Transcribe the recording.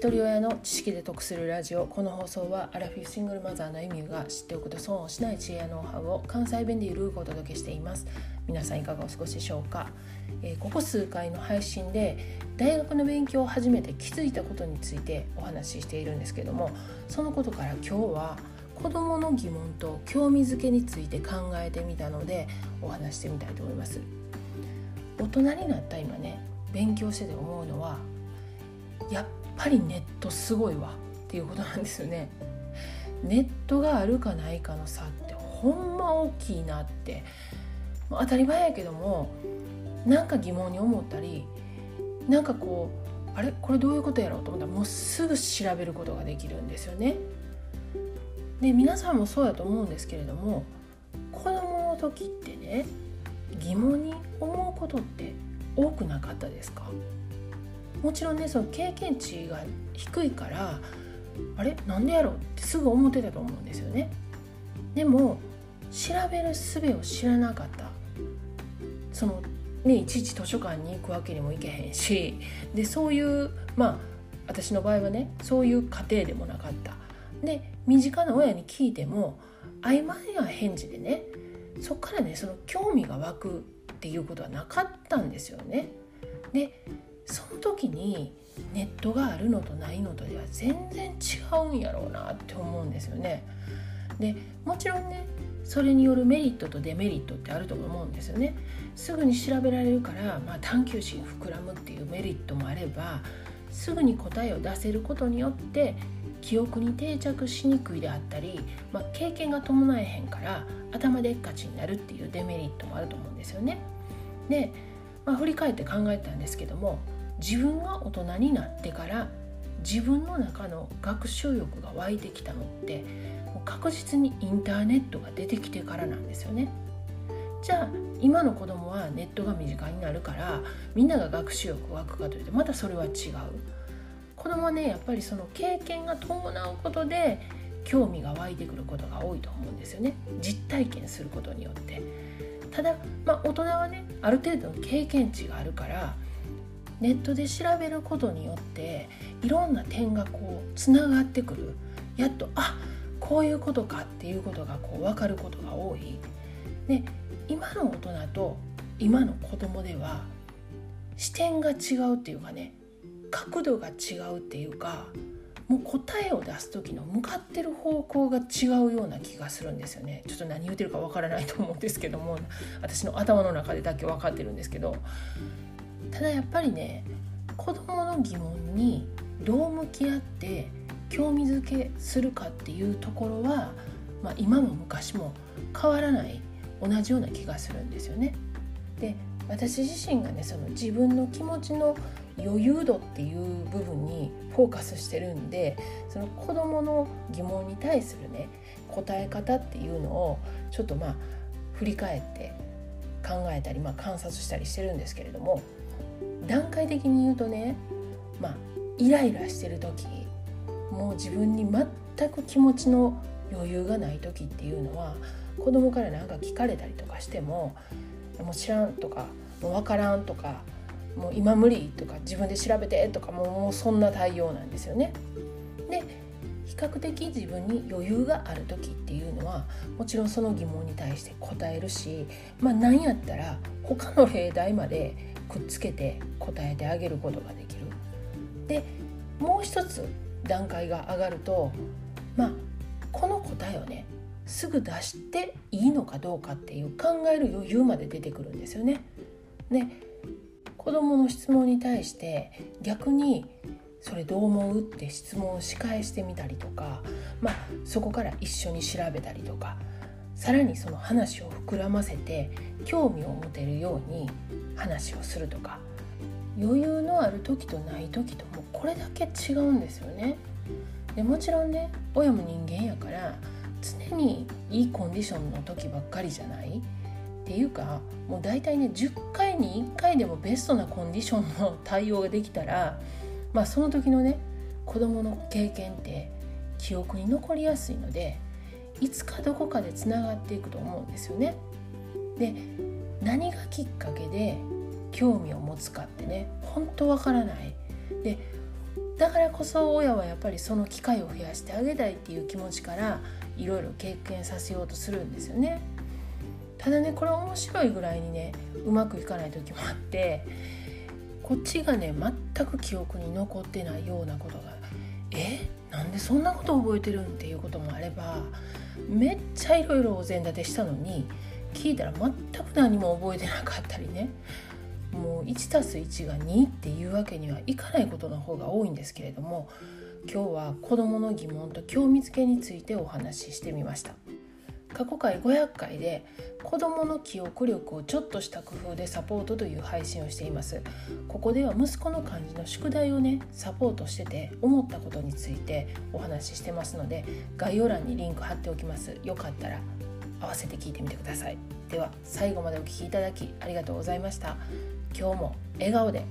一人親の知識で得するラジオ。この放送はアラフィフシングルマザーのエミューが知っておくと損をしない知恵やノウハウを関西弁でゆるくお届けしています。皆さんいかがお過ごしでしょうか、えー、ここ数回の配信で大学の勉強を始めて気づいたことについてお話ししているんですけどもそのことから今日は子どもの疑問と興味づけについて考えてみたのでお話してみたいと思います。大人になった今ね勉強してて思うのはやっぱりネットすごいわっていうことなんですよね。ネットがあるかないかの差ってほんま大きいなって当たり前やけどもなんか疑問に思ったりなんかこうあれ？これどういうことやろうと思ったらもうすぐ調べることができるんですよね。で皆さんもそうやと思うんですけれども子供の時ってね疑問に思うことって多くなかったですか？もちろんねその経験値が低いからあれ？なんでやろう？ってすぐ思ってたと思うんですよね。でも調べる術を知らなかったそのねいちいち図書館に行くわけにもいけへんしでそういうまあ私の場合はねそういう家庭でもなかった。で身近な親に聞いても曖昧な返事でねそっからねその興味が湧くっていうことはなかったんですよね。での時にネットがあるのとないのとでは全然違うんやろうなって思うんですよね。でもちろんねそれによるメリットとデメリットってあると思うんですよね。すぐに調べられるから、まあ、探求心膨らむっていうメリットもあればすぐに答えを出せることによって記憶に定着しにくいであったり、まあ、経験が伴えへんから頭でっかちになるっていうデメリットもあると思うんですよね。で、まあ、振り返って考えたんですけども自分が大人になってから自分の中の学習欲が湧いてきたのって確実にインターネットが出てきてからなんですよね。じゃあ今の子供はネットが身近になるからみんなが学習欲湧くかというとまたそれは違う。子供はねやっぱりその経験が伴うことで興味が湧いてくることが多いと思うんですよね実体験することによってただ、まあ、大人はねある程度の経験値があるからネットで調べることによっていろんな点がこうつながってくる。やっとあこういうことかっていうことがこう分かることが多い。で今の大人と今の子供では視点が違うっていうかね角度が違うっていうかもう答えを出す時の向かってる方向が違うような気がするんですよね。ちょっと何言ってるかわからないと思うんですけども私の頭の中でだけ分かってるんですけど。ただやっぱりね子どもの疑問にどう向き合って興味づけするかっていうところは、まあ、今も昔も変わらない同じような気がするんですよね。で私自身がねその自分の気持ちの余裕度っていう部分にフォーカスしてるんでその子どもの疑問に対するね答え方っていうのをちょっとまあ振り返って考えたり、まあ、観察したりしてるんですけれども段階的に言うとねまあイライラしてる時もう自分に全く気持ちの余裕がない時っていうのは子供から何か聞かれたりとかしても「もう知らん」とか「もう分からん」とかもう今無理とか自分で調べてとかもうそんな対応なんですよね。で比較的自分に余裕がある時っていうのはもちろんその疑問に対して答えるしまあ何やったら他の例題までくっつけて答えてあげることができる。でもう一つ段階が上がるとまあこの答えをねすぐ出していいのかどうかっていう考える余裕まで出てくるんですよね。で子どもの質問に対して逆に「それどう思う?」って質問を仕返してみたりとか、まあ、そこから一緒に調べたりとかさらにその話を膨らませて興味を持てるように話をするとか余裕のある時とない時ともこれだけ違うんですよね。でもちろんね親も人間やから常にいいコンディションの時ばっかりじゃないっていうかもう大体ね10回に1回でもベストなコンディションの対応ができたらまあその時のね子どもの経験って記憶に残りやすいのでいつかどこかでつながっていくと思うんですよね。で何がきっかけで興味を持つかってね本当わからない。でだからこそ親はやっぱりその機会を増やしてあげたいっていう気持ちからいろいろ経験させようとするんですよね。ただねこれ面白いぐらいにねうまくいかない時もあってこっちがね全く記憶に残ってないようなことがえ？なんでそんなこと覚えてるん？っていうこともあればめっちゃいろいろお膳立てしたのに聞いたら全く何も覚えてなかったりねもう 1+1 が2っていうわけにはいかないことの方が多いんですけれども今日は子どもの疑問と興味づけについてお話ししてみました。過去回500回で子どもの記憶力をちょっとした工夫でサポートという配信をしています。ここでは息子の漢字の宿題をねサポートしてて思ったことについてお話ししてますので概要欄にリンク貼っておきます。よかったら合わせて聞いてみてください。では最後までお聴きいただきありがとうございました。今日も笑顔で。